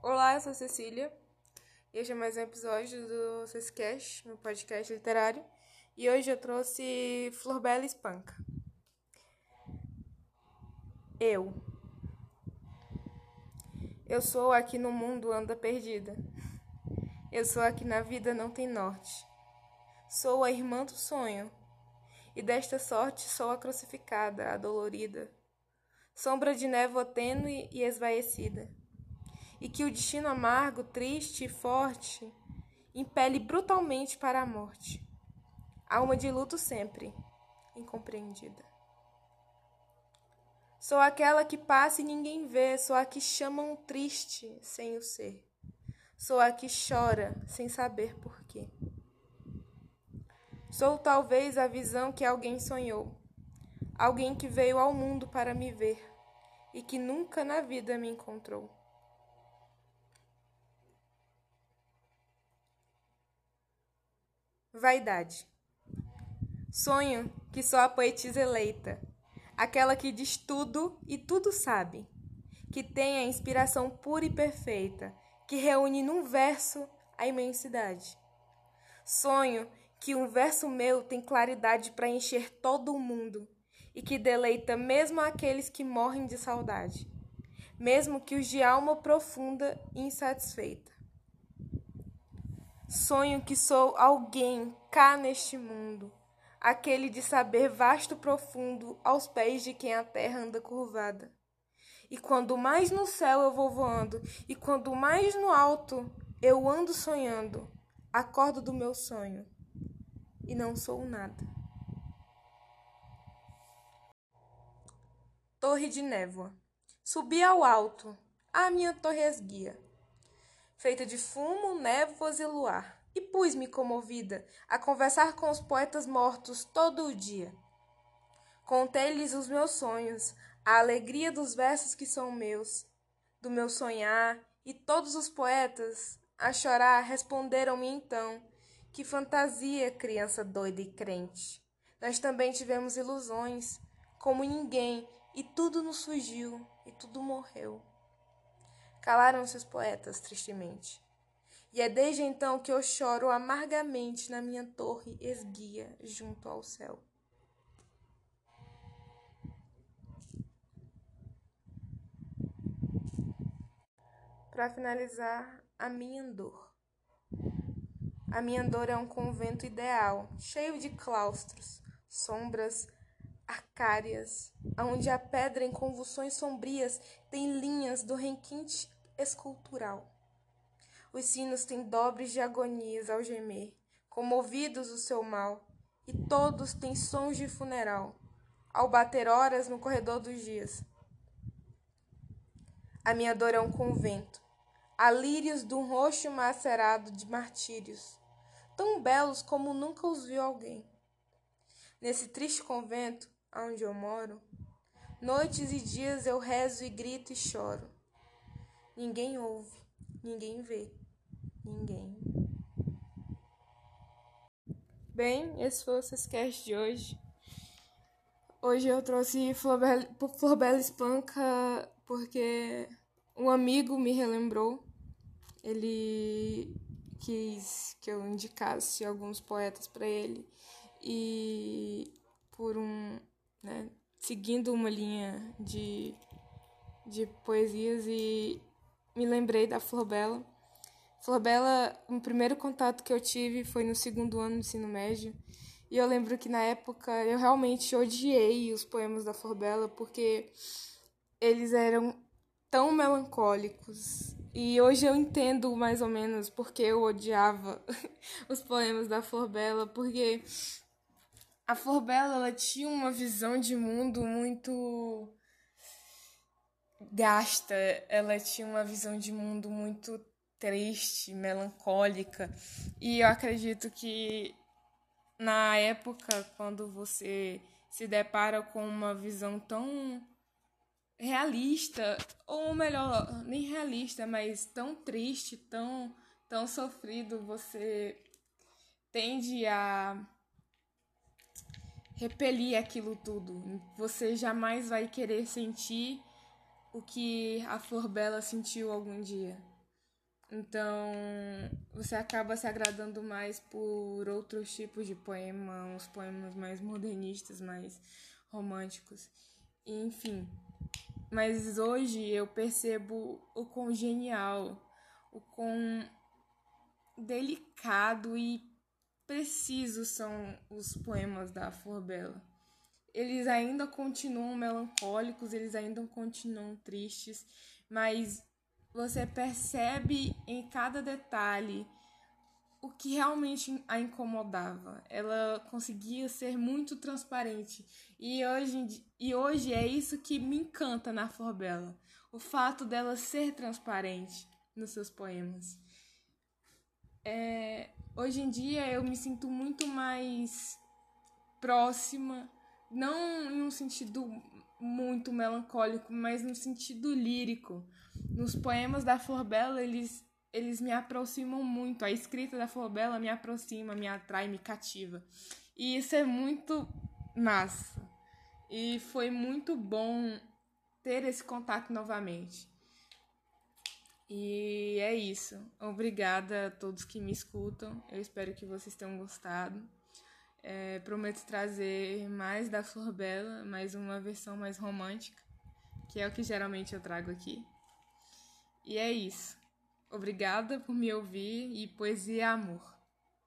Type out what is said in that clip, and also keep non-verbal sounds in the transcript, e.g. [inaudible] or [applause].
Olá, eu sou Cecília e é mais um episódio do Cescast, meu podcast literário. E hoje eu trouxe Florbela Espanca. Eu. Eu sou a que no mundo anda perdida. Eu sou a que na vida não tem norte. Sou a irmã do sonho. E desta sorte sou a crucificada, a dolorida. Sombra de névoa tênue e esvaecida e que o destino amargo, triste e forte impele brutalmente para a morte. Alma de luto sempre, incompreendida. Sou aquela que passa e ninguém vê, sou a que chamam triste sem o ser. Sou a que chora sem saber porquê. Sou talvez a visão que alguém sonhou, alguém que veio ao mundo para me ver e que nunca na vida me encontrou. Vaidade. Sonho que só a poetisa eleita, aquela que diz tudo e tudo sabe, que tem a inspiração pura e perfeita, que reúne num verso a imensidade. Sonho que um verso meu tem claridade para encher todo o mundo e que deleita mesmo aqueles que morrem de saudade, mesmo que os de alma profunda e insatisfeita. Sonho que sou alguém cá neste mundo, aquele de saber vasto profundo aos pés de quem a terra anda curvada. E quando mais no céu eu vou voando, e quando mais no alto eu ando sonhando, acordo do meu sonho e não sou nada. Torre de névoa. Subi ao alto, a minha torre esguia feita de fumo, névoas e luar, e pus-me comovida a conversar com os poetas mortos todo o dia. Contei-lhes os meus sonhos, a alegria dos versos que são meus, do meu sonhar, e todos os poetas, a chorar, responderam-me então: Que fantasia, criança doida e crente! Nós também tivemos ilusões, como ninguém, e tudo nos fugiu, e tudo morreu. Calaram-se os poetas, tristemente. E é desde então que eu choro amargamente na minha torre esguia junto ao céu. Para finalizar, a minha dor. A minha dor é um convento ideal, cheio de claustros, sombras arcárias, onde a pedra em convulsões sombrias tem linhas do requinte escultural. Os sinos têm dobres de agonias ao gemer, comovidos o seu mal, e todos têm sons de funeral, ao bater horas no corredor dos dias. A minha dor é um convento, há lírios de um roxo macerado de martírios, tão belos como nunca os viu alguém. Nesse triste convento, onde eu moro, noites e dias eu rezo e grito e choro. Ninguém ouve, ninguém vê, ninguém. Bem, esse foi o Sescast de hoje. Hoje eu trouxe Florbela Espanca porque um amigo me relembrou. Ele quis que eu indicasse alguns poetas para ele e por um, né, seguindo uma linha de de poesias e me lembrei da Flor Bela. Flor Bela, o primeiro contato que eu tive foi no segundo ano do ensino médio. E eu lembro que na época eu realmente odiei os poemas da Flor Bela porque eles eram tão melancólicos. E hoje eu entendo mais ou menos porque eu odiava [laughs] os poemas da Flor Bela, porque a Flor Bela ela tinha uma visão de mundo muito gasta, ela tinha uma visão de mundo muito triste, melancólica, e eu acredito que na época quando você se depara com uma visão tão realista, ou melhor, nem realista, mas tão triste, tão tão sofrido, você tende a repelir aquilo tudo. Você jamais vai querer sentir o que a Flor Bela sentiu algum dia. Então, você acaba se agradando mais por outros tipos de poema, uns poemas mais modernistas, mais românticos. Enfim. Mas hoje eu percebo o quão genial, o quão delicado e preciso são os poemas da Flor Bela. Eles ainda continuam melancólicos, eles ainda continuam tristes, mas você percebe em cada detalhe o que realmente a incomodava. Ela conseguia ser muito transparente. E hoje, e hoje é isso que me encanta na Flor Bela. O fato dela ser transparente nos seus poemas. É, hoje em dia eu me sinto muito mais próxima, não em um sentido muito melancólico, mas no sentido lírico. Nos poemas da Flor eles, eles me aproximam muito. A escrita da Flor me aproxima, me atrai, me cativa. E isso é muito massa. E foi muito bom ter esse contato novamente. E é isso. Obrigada a todos que me escutam. Eu espero que vocês tenham gostado. É, prometo trazer mais da Flor Bela, mais uma versão mais romântica, que é o que geralmente eu trago aqui. E é isso. Obrigada por me ouvir e poesia é amor.